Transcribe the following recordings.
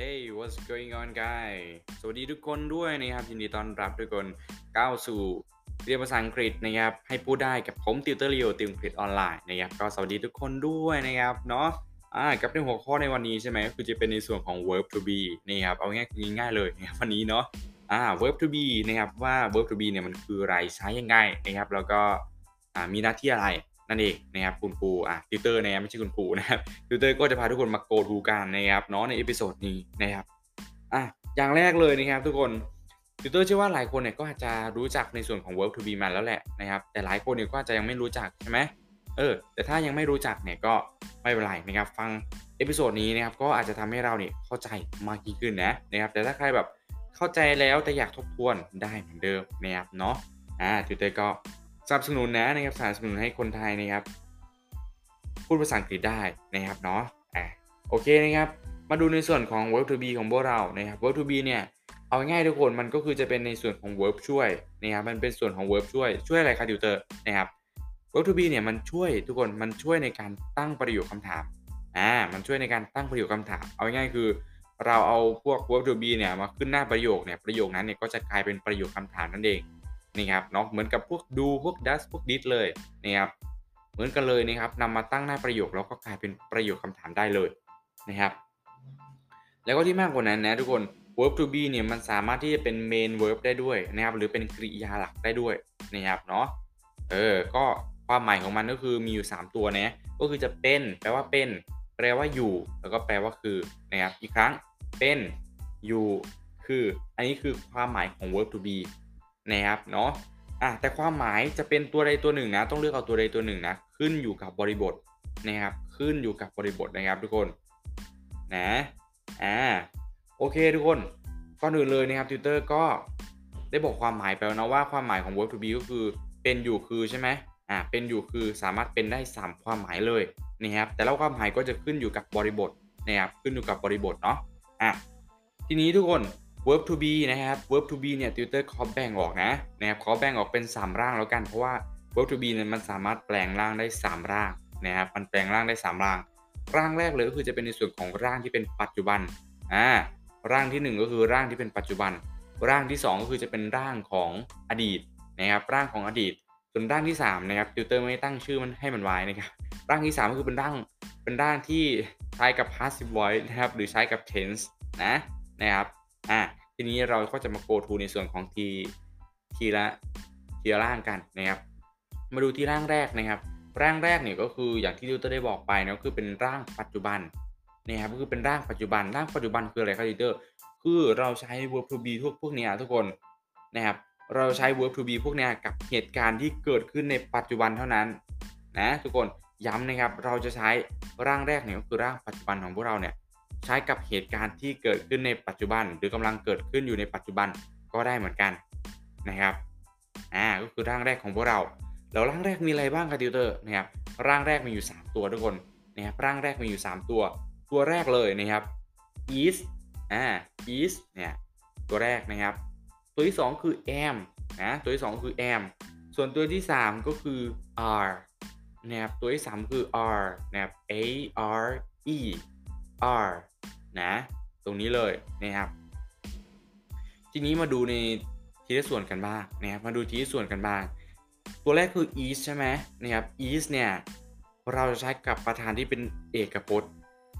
Hey what's going on guys สวัสดีทุกคนด้วยนะครับ ยินดีต้อนรับทุกคนก้าวสู่เรียนภาษาอังกฤษนะครับ ให้พูดได้กับผมติวเตอร์ Leo ติวอังกฤษออนไลน์นะครับ ก็สวัสดีทุกคนด้วยนะครับ เนาะอ่ากับในหัวข้อในวันนี้ใช่ไหมก็คือจะเป็นในส่วนของ verb to be นะครับ เอาง่ายง่ายเลยนะครับวันนี้เนาะอ่า verb to be นะครับว่า verb to be เนี่ยมันคืออะไรใช้ยังไงนะครับ แล้วก็อ่ามีหน้าที่อะไร นั่นเองนะครับคุณครูอะติวเตอร์นะครับไม่ใช่คุณครูนะครับติวเตอร์ก็จะพาทุกคนมา go to กันนะครับเนาะใน episode นี้นะครับอะอย่างแรกเลยนะครับทุกคนติวเตอร์เชื่อว่าหลายคนเนี่ยก็อาจจะรู้จักในส่วนของ verb to be มาแล้วแหละนะครับแต่หลายคนเนี่ยก็อาจจะยังไม่รู้จักใช่ไหมเออแต่ถ้ายังไม่รู้จักเนี่ยก็ไม่เป็นไรนะครับฟัง episode นี้นะครับก็อาจจะทำให้เราเนี่ยเข้าใจมากยิ่งขึ้นนะนะครับแต่ถ้าใครแบบเข้าใจแล้วแต่อยากทบทวนได้เหมือนเดิมนะครับเนาะอ่าติวเตอร์ก็ สนับสนุนนะนะครับสนับสนุนให้คนไทยนะครับ พูดภาษาอังกฤษได้นะครับเนาะอะโอเคนะครับ มาดูในส่วนของ verb to be ของพวกเรานะครับ verb to be เนี่ยเอาง่ายทุกคนมันก็คือจะเป็นในส่วนของ verb ช่วยนะครับมันเป็นส่วนของ verb ช่วย ช่วยอะไรครับติวเตอร์นะครับ verb to be เนี่ยมันช่วยทุกคนมันช่วยในการตั้งประโยคคำถามอ่ามันช่วยในการตั้งประโยคคำถาม เอาง่ายคือ เราเอาพวก verb to be เนี่ยมาขึ้นหน้าประโยคเนี่ยประโยคนั้นเนี่ยก็จะกลายเป็นประโยคคำถามนั่นเอง นี่ครับเนาะเหมือนกับพวกดูพวก does พวก did เลยนะครับเหมือนกันเลยนะครับนำมาตั้งหน้าประโยคแล้วก็กลายเป็นประโยคคำถามได้เลยนะครับ แล้วก็ที่มากกว่านั้นนะทุกคน verb to be เนี่ยมันสามารถที่จะเป็น main verb ได้ด้วยนะครับ หรือเป็นกริยาหลักได้ด้วยนะครับเนาะเออก็ความหมายของมันก็คือมีอยู่ 3 ตัวนะก็คือจะเป็น แปลว่าเป็น แปลว่าอยู่ แล้วก็แปลว่าคือนะครับอีกครั้งเป็นอยู่คือ อันนี้คือความหมายของ verb to be นะครับเนาะอะแต่ความหมายจะเป็นตัวใดตัวหนึ่งนะต้องเลือกเอาตัวใดตัวหนึ่งนะขึ้นอยู่กับบริบทนะครับขึ้นอยู่กับบริบทนะครับทุกคนนะอ่าโอเคทุกคนก่อนอื่นเลยนะครับติวเตอร์ก็ได้บอกความหมายไปแล้วนะว่าความหมายของ verb to be ก็คือเป็นอยู่คือใช่ไหมอ่าเป็นอยู่คือสามารถเป็นได้ 3 ความหมายเลยนะครับแต่ละความหมายก็จะขึ้นอยู่กับบริบทนะครับขึ้นอยู่กับบริบทเนาะอะทีนี้ทุกคน verb to be นะครับ verb to be เนี่ยติวเตอร์ขอแบ่งออกนะนะครับขอแบ่งออกเป็น 3 ร่างแล้วกัน เพราะว่า verb to be เนี่ยมันสามารถแปลงร่างได้ 3 ร่างนะครับ มันแปลงร่างได้ 3 ร่าง ร่างแรกเลยก็คือจะเป็นในส่วนของร่างที่เป็นปัจจุบัน อ่า ร่างที่ 1 ก็คือร่างที่เป็นปัจจุบัน ร่างที่ 2 ก็คือจะเป็นร่างของอดีตนะครับ ร่างของอดีต ส่วนร่างที่3นะครับติวเตอร์ไม่ตั้งชื่อมันให้มันไว้นะครับ ร่างที่ 3 ก็คือเป็นร่าง เป็นร่างที่ใช้กับ passive voice นะครับ หรือใช้กับ tense นะ นะครับ อ่าทีนี้เราก็จะมา go to ในส่วนของทีทีละทีละร่างกันนะครับ มาดูที่ร่างแรกนะครับ ร่างแรกเนี่ยก็คืออย่างที่ติวเตอร์ได้บอกไปนะก็คือเป็นร่างปัจจุบันนะครับก็คือเป็นร่างปัจจุบัน ร่างปัจจุบันคืออะไรครับติวเตอร์คือเราใช้ verb to be ทุกพวกนี้ทุกคนนะครับเราใช้ verb to be พวกนี้กับเหตุการณ์ที่เกิดขึ้นในปัจจุบันเท่านั้นนะทุกคนย้ำนะครับเราจะใช้ร่างแรกเนี่ยก็คือร่างปัจจุบันของพวกเราเนี่ย ใช้กับเหตุการณ์ที่เกิดขึ้นในปัจจุบัน หรือกำลังเกิดขึ้นอยู่ในปัจจุบันก็ได้เหมือนกันนะครับอ่าก็คือร่างแรกของพวกเราแล้วร่างแรกมีอะไรบ้างครับติวเตอร์นะครับร่างแรกมีอยู่ 3 ตัวทุกคนนะครับร่างแรกมีอยู่ 3 ตัว ตัวแรกเลยนะครับ is อ่า is เนี่ยตัวแรกนะครับ ตัวที่ 2 คือ am นะตัวที่ 2 คือ am ส่วนตัวที่ 3 ก็คือ are นะครับตัวที่ 3 คือ are นะครับ a r e are นะ ตรงนี้เลยนะครับ ทีนี้มาดูในทีละส่วนกันบ้างนะครับมาดูทีละส่วนกันบ้าง ตัวแรกคือ is ใช่ไหมนะครับ is เนี่ยเราจะใช้กับประธานที่เป็นเอกพจน์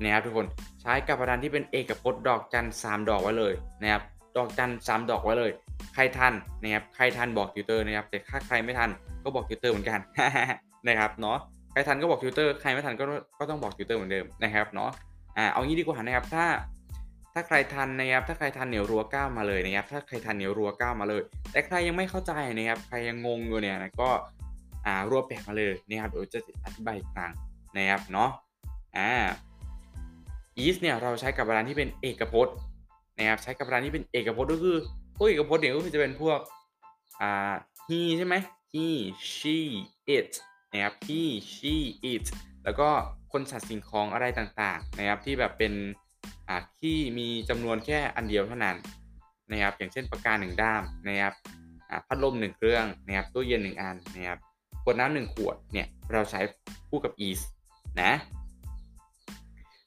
นะครับทุกคนใช้กับประธานที่เป็นเอกพจน์ดอกจันสามดอกไว้เลยนะครับดอกจันสามดอกไว้เลย ใครทันนะครับใครทันบอกติวเตอร์นะครับแต่ถ้าใครไม่ทันก็บอกติวเตอร์เหมือนกันนะครับเนาะใครทันก็บอกติวเตอร์ใครไม่ทันก็ก็ต้องบอกติวเตอร์เหมือนเดิมนะครับเนาะ อ่าเอางี้ดีกว่านะครับ ถ้าถ้าใครทันนะครับ ถ้าใครทันเนี่ยรัวเก้ามาเลยนะครับ ถ้าใครทันเนี่ยรัวเก้ามาเลย แต่ใครยังไม่เข้าใจนะครับ ใครยังงงอยู่เนี่ยนะก็อ่ารัวแปดมาเลยนะครับเดี๋ยวจะอธิบายอีกครั้งนะครับเนาะอ่า is เนี่ยเราใช้กับระธานที่เป็นเอกพจน์นะครับ ใช้กับระธานที่เป็นเอกพจน์ก็คือพวกเอกพจน์เนี่ยก็คือจะเป็นพวกอ่า he ใช่ไหม he she it นะครับ he she it แล้วก็คนสัตว์สิ่งของอะไรต่างๆนะครับที่แบบเป็นอ่าที่มีจำนวนแค่อันเดียวเท่านั้นนะครับอย่างเช่นปากกาหนึ่งด้ามนะครับอ่าพัดลมหนึ่งเครื่องนะครับตู้เย็นหนึ่งอันนะครับขวดน้ำหนึ่งขวดเนี่ยเราใช้คู่กับ is นะ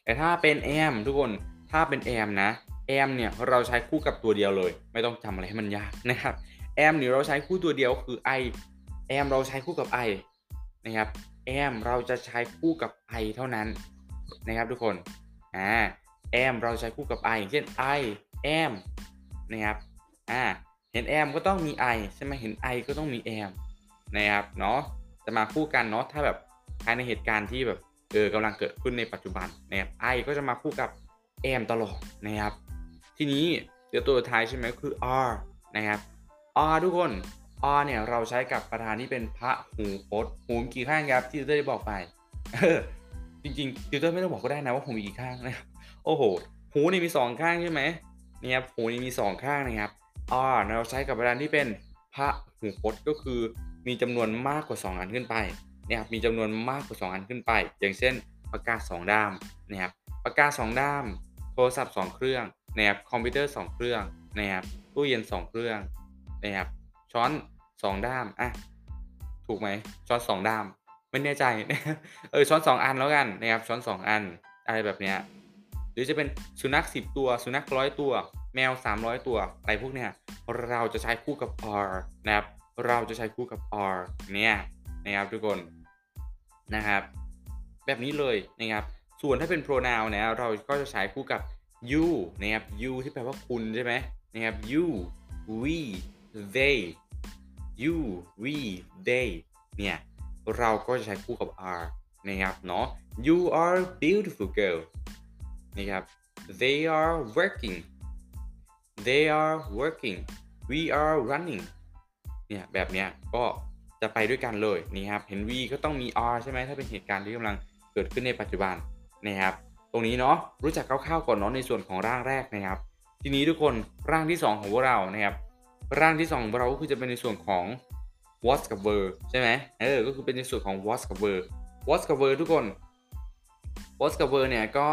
แต่ถ้าเป็น am ทุกคนถ้าเป็น am นะ am เนี่ยเราใช้คู่กับตัวเดียวเลย ไม่ต้องจำอะไรให้มันยากนะครับ am เนี่ยเราใช้คู่ตัวเดียวคือ i am เราใช้คู่กับ i นะครับ am เราจะใช้คู่กับ i เท่านั้นนะครับทุกคนอ่า am เราใช้คู่กับ i อย่างเช่น I am นะครับอ่าเห็น am ก็ต้องมี i ใช่ไหมเห็น i ก็ต้องมี am นะครับเนาะจะมาคู่กันเนาะถ้าแบบภายในเหตุการณ์ที่แบบเออกำลังเกิดขึ้นในปัจจุบันนะครับ I ก็จะมาคู่กับ am ตลอดนะครับ ทีนี้เดี๋ยวตัวท้ายใช่ไหมคือ are นะครับ are ทุกคน are เนี่ยเราใช้กับประธานที่เป็นพระหูพจน์หูมีกี่ข้างครับที่ติวเตอร์ได้บอกไปจริงๆติวเตอร์ไม่ต้องบอกก็ได้นะว่าหูมีกี่ข้างนะครับโอ้โหหูนี่มี 2 ข้างใช่ไหมเนี่ครับหูนี่มี 2 ข้างนะครับ r เราใช้กับประธานที่เป็นพระหูพจน์ก็คือมีจำนวนมากกว่า 2 อันขึ้นไปนะครับมีจำนวนมากกว่า 2 อันขึ้นไป อย่างเช่นปากกา2ด้ามนะครับปากกา2ด้าม โทรศัพท์ 2 เครื่องนะครับคอมพิวเตอร์ 2 เครื่องนะครับตู้เย็น 2 เครื่องนะครับช้อน 2ด้ามอะถูกไหมช้อน2ด้ามไม่แน่ใจเออช้อน2อันแล้วกันนะครับช้อน2อันอะไรแบบเนี้ยหรือจะเป็นสุนัข10ตัว สุนัขร้อยตัว แมว300ตัวอะไรพวกเนี้ยเราจะใช้คู่กับ r นะครับเราจะใช้คู่กับ r เนี่ยนะครับทุกคนนะครับ แบบนี้เลยนะครับส่วนถ้าเป็น pronoun นะเราก็จะใช้คู่กับ you นะครับ you ที่แปลว่าคุณใช่ไหมนะครับ you we they you we they เนี่ยเราก็จะใช้คู่กับ are นะครับเนาะ you are beautiful girl นะครับ they are working they are working we are running เนี่ยแบบเนี้ยก็จะไปด้วยกันเลยนี่ครับเห็น v ก็ต้องมี are ใช่ไหมถ้าเป็นเหตุการณ์ที่กำลังเกิดขึ้นในปัจจุบันนะครับตรงนี้เนาะรู้จักคร่าวๆก่อนเนาะในส่วนของร่างแรกนะครับ ทีนี้ทุกคนร่างที่ 2 ของพวกเรานะครับ ร่างที่2ของเราก็คือจะเป็นในส่วนของ was กับ were ใช่ไหมเออ ก็คือเป็นในส่วนของ was กับ were was กับ were ทุกคน was กับ were เนี่ยก็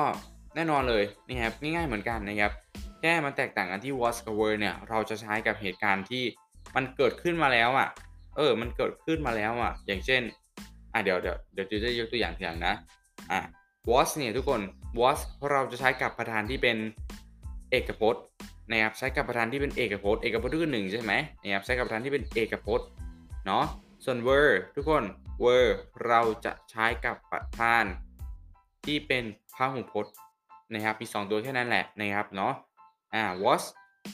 แน่นอนเลยนะครับง่ายๆเหมือนกันนะครับแค่มันแตกต่างกันที่ was กับ were เนี่ยเราจะใช้กับเหตุการณ์ที่มันเกิดขึ้นมาแล้วอะ เออ มันเกิดขึ้นมาแล้วอะ อย่างเช่น อะเดี๋ยวเดี๋ยวเดี๋ยวจะยกตัวอย่างทีหลังนะ อะ was เนี่ยทุกคน was เราจะใช้กับประธานที่เป็นเอกพจน์ นะครับใช้กับประธานที่เป็นเอกพจน์เอกพจน์ก็คือหนึ่งใช่ไหมนะครับใช้กับประธานที่เป็นเอกพจน์เนาะส่วน were ทุกคน were เราจะใช้กับประธานที่เป็นพหูพจน์นะครับมี 2 ตัวแค่นั้นแหละนะครับเนาะอ่า was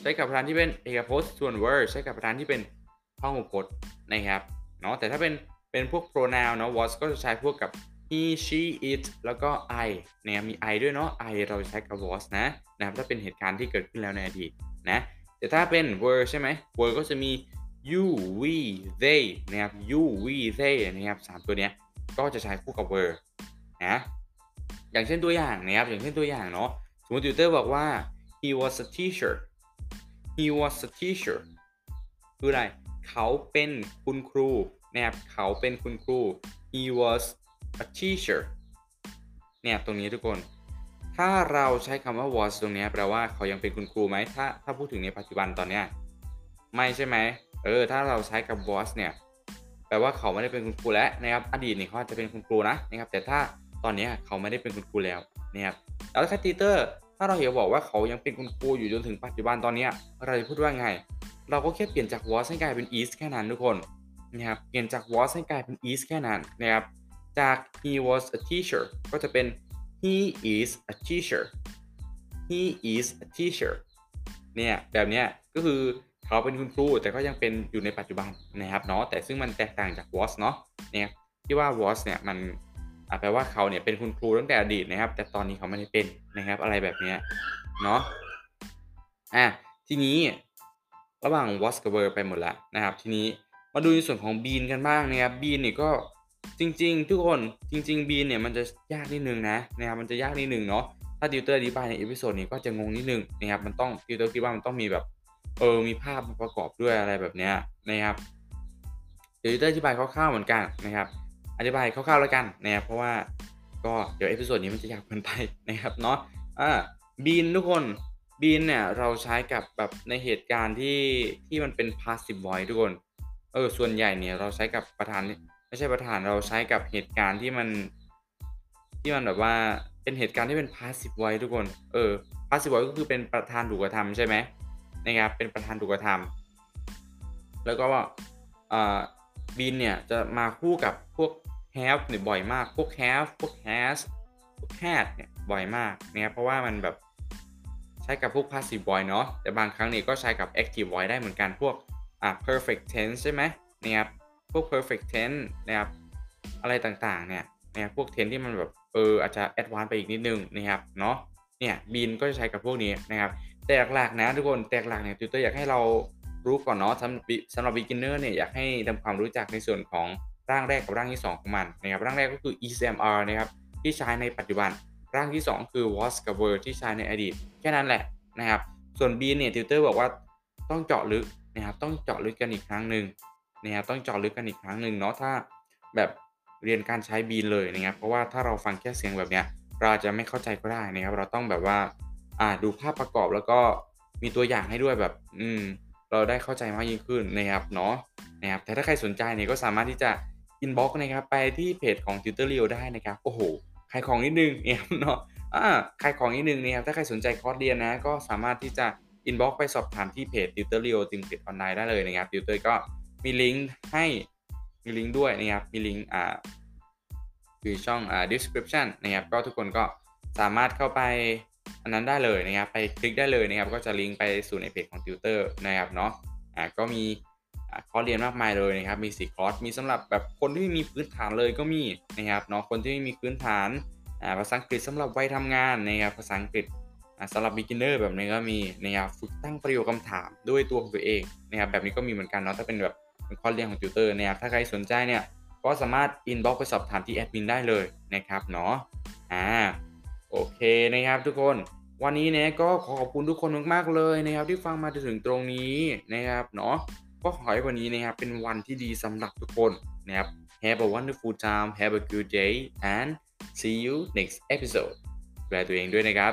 ใช้กับประธานที่เป็นเอกพจน์ ส่วน were ใช้กับประธานที่เป็นพหูพจน์นะครับเนาะแต่ถ้าเป็นเป็นพวก pronoun เนาะ was ก็จะใช้พวกกับ he she it แล้วก็ I เนี่ยมี I ด้วยเนาะ I เราใช้กับ was นะนะครับถ้าเป็นเหตุการณ์ที่เกิดขึ้นแล้วในอดีตนะแต่ถ้าเป็น were ใช่ไหม were ก็จะมี you we they นะครับ you we they นะครับสามตัวเนี้ยก็จะใช้คู่กับ were นะอย่างเช่นตัวอย่างนะครับอย่างเช่นตัวอย่างเนาะสมมติติวเตอร์บอกว่า he was a teacher he was a teacher คืออะไร เขาเป็นคุณครูนะครับ เขาเป็นคุณครู he was a teacher เนี่ยตรงนี้ทุกคน ถ้าเราใช้คำว่า was ตรงนี้แปลว่าเขายังเป็นคุณครูไหมถ้าถ้าพูดถึงในปัจจุบันตอนเนี้ยไม่ใช่ไหมเออถ้าเราใช้กับ was เนี่ยแปลว่าเขาไม่ได้เป็นคุณครูแล้วนะครับอดีตเนี่ยเขาอาจจะเป็นคุณครูนะนะครับแต่ถ้าตอนนี้เขาไม่ได้เป็นคุณครูแล้วนะครับแล้วคาตีเตอร์ถ้าเราอยากบอกว่าเขายังเป็นคุณครูอยู่จนถึงปัจจุบันตอนนี้เราจะพูดว่าไง เราก็แค่เปลี่ยนจาก was ให้กลายเป็น is แค่นั้นทุกคนนะครับเปลี่ยนจาก was ให้กลายเป็น is แค่นั้นนะครับ จาก he was a teacher ก็จะเป็น he is a teacher he is a teacher เนี่ยแบบเนี้ยก็คือเขาเป็นคุณครูแต่ก็ยังเป็นอยู่ในปัจจุบันนะครับเนาะแต่ซึ่งมันแตกต่างจาก was เนาะเนี่ยที่ว่า was เนี่ยมันแปลว่าเขาเนี่ยเป็นคุณครูตั้งแต่อดีตนะครับ แต่ตอนนี้เขาไม่ได้เป็นนะครับอะไรแบบเนี้ยเนาะอะทีนี้ระหว่าง was กับ were ไปหมดแล้วนะครับ ทีนี้มาดูในส่วนของ been กันบ้างนะครับ been เนี่ยก็ จริง ๆ ทุกคนจริง ๆ bean เนี่ยมันจะยากนิดนึงนะนะครับมันจะยากนิดนึงเนาะถ้าติวเตอร์อธิบายใน episode นี้ก็จะงงนิดนึงนะครับมันต้องติวเตอร์คิดว่ามันต้องมีแบบเออมีภาพมาประกอบด้วยอะไรแบบเนี้ยนะครับเดี๋ยวติวเตอร์อธิบายคร่าวๆเหมือนกันนะครับอธิบายคร่าวๆแล้วกันนะครับเพราะว่าก็เดี๋ยว episode นี้มันจะยาวเกินไปนะครับเนาะอ่า bean ทุกคน bean เนี่ยเราใช้กับแบบในเหตุการณ์ที่ที่มันเป็น passive voice ทุกคนเออส่วนใหญ่เนี่ยเราใช้กับประธาน ไม่ใช่ประธานเราใช้กับเหตุการณ์ที่มันที่มันแบบว่าเป็นเหตุการณ์ที่เป็น passive voice ทุกคน เออ passive voice ก็คือเป็นประธานถูกกระทำใช่ไหมนะครับ เป็นประธานถูกกระทำแล้วก็อ่า been เนี่ยจะมาคู่กับพวก have เนี่ยบ่อยมาก พวก have พวก has พวก had เนี่ยบ่อยมากนะครับเพราะว่ามันแบบใช้กับพวก passive voice เนาะแต่บางครั้งเนี่ยก็ใช้กับ active voice ได้เหมือนกันพวกอ่า perfect tense ใช่ไหมนะครับ พวก perfect tense นะครับ อะไรต่างๆ เนี่ยนะครับพวก tense ที่มันแบบเอออาจจะ advance ไปอีกนิดนึงนะครับเนาะเนี่ย been ก็จะใช้กับพวกนี้นะครับ แต่หลักๆนะทุกคนแต่หลักๆเนี่ย Tutor อร์อยากให้เรารู้ก่อนเนาะสำหรับสำหรับ beginner เนี่ยอยากให้ทำความรู้จักในส่วนของร่างแรกกับร่างที่ 2 ของมันนะครับร่างแรกก็คือ ECMR นะครับที่ใช้ในปัจจุบัน ร่างที่ 2 คือ was กับ w e r ที่ใช้ในอดีต แค่นั้นแหละนะครับ ส่วน B เนี่ย Tutor บอกว่าต้องเจาะลึกนะครับต้องเจาะลึกกันอีกครั้งหนึ่ง นะครับต้องเจาะลึกกันอีกครั้งหนึ่งเนาะถ้าแบบเรียนการใช้ been เลยนะครับเพราะว่าถ้าเราฟังแค่เสียงแบบเนี้ยเราจะไม่เข้าใจก็ได้นะครับ เราต้องแบบว่าอ่าดูภาพประกอบแล้วก็มีตัวอย่างให้ด้วยแบบ อืม เราได้เข้าใจมากยิ่งขึ้นนะครับเนาะนะครับแต่ถ้าใครสนใจเนี่ยก็สามารถที่จะ inbox นะครับไปที่เพจของ Tutor Leo ได้นะครับโอ้โฮขายของนิดนึ่งนะครับเนาะอ่าขายของนิดนึงนะครับถ้าใครสนใจคอร์สเรียนนะ ก็สามารถที่จะ inbox ไปสอบถามที่เพจ Tutor Leo ติวอังกฤษออนไลน์ได้เลยนะครับ Tutor ก็ มีลิงก์ให้มีลิงก์ด้วยนะครับ มีลิงก์อ่าอยู่ช่องอ่า description นะครับ ก็ทุกคนก็สามารถเข้าไปอันนั้นได้เลยนะครับ ไปคลิกได้เลยนะครับ ก็จะลิงก์ไปสู่ในเพจของ Tutor นะครับเนาะอ่าก็มีอ่าคอร์สเรียนมากมายเลยนะครับ มี4คอร์ส มีสำหรับแบบคนที่ไม่มีพื้นฐานเลยก็มีนะครับเนาะ คนที่ไม่มีพื้นฐานอ่าภาษาอังกฤษสำหรับวัยทำงานนะครับ ภาษาอังกฤษอ่าสำหรับ beginner แบบนี้ก็มีนะครับ ฝึกตั้งประโยคคำถามด้วยตัวของตัวเองนะครับ แบบนี้ก็มีเหมือนกันเนาะ ถ้าเป็นแบบ เป็นคอเรียนของ Tutor นะครับถ้าใครสนใจเนี่ยก็สามารถ inbox ไปสอบถามที่แอดมินได้เลยนะครับเนาะอ่าโอเคนะครับทุกคนวันนี้เนะก็ขอขอบคุณทุกคนมากๆเลยนะครับ ที่ฟังมาจนถึงตรงนี้นะครับเนาะก็ขอให้วันนี้นะครับเป็นวันที่ดีสำหรับทุกคนนะครับ Have a wonderful time, have a good day and see you next episode ดูแลตัวเองด้วยนะครับ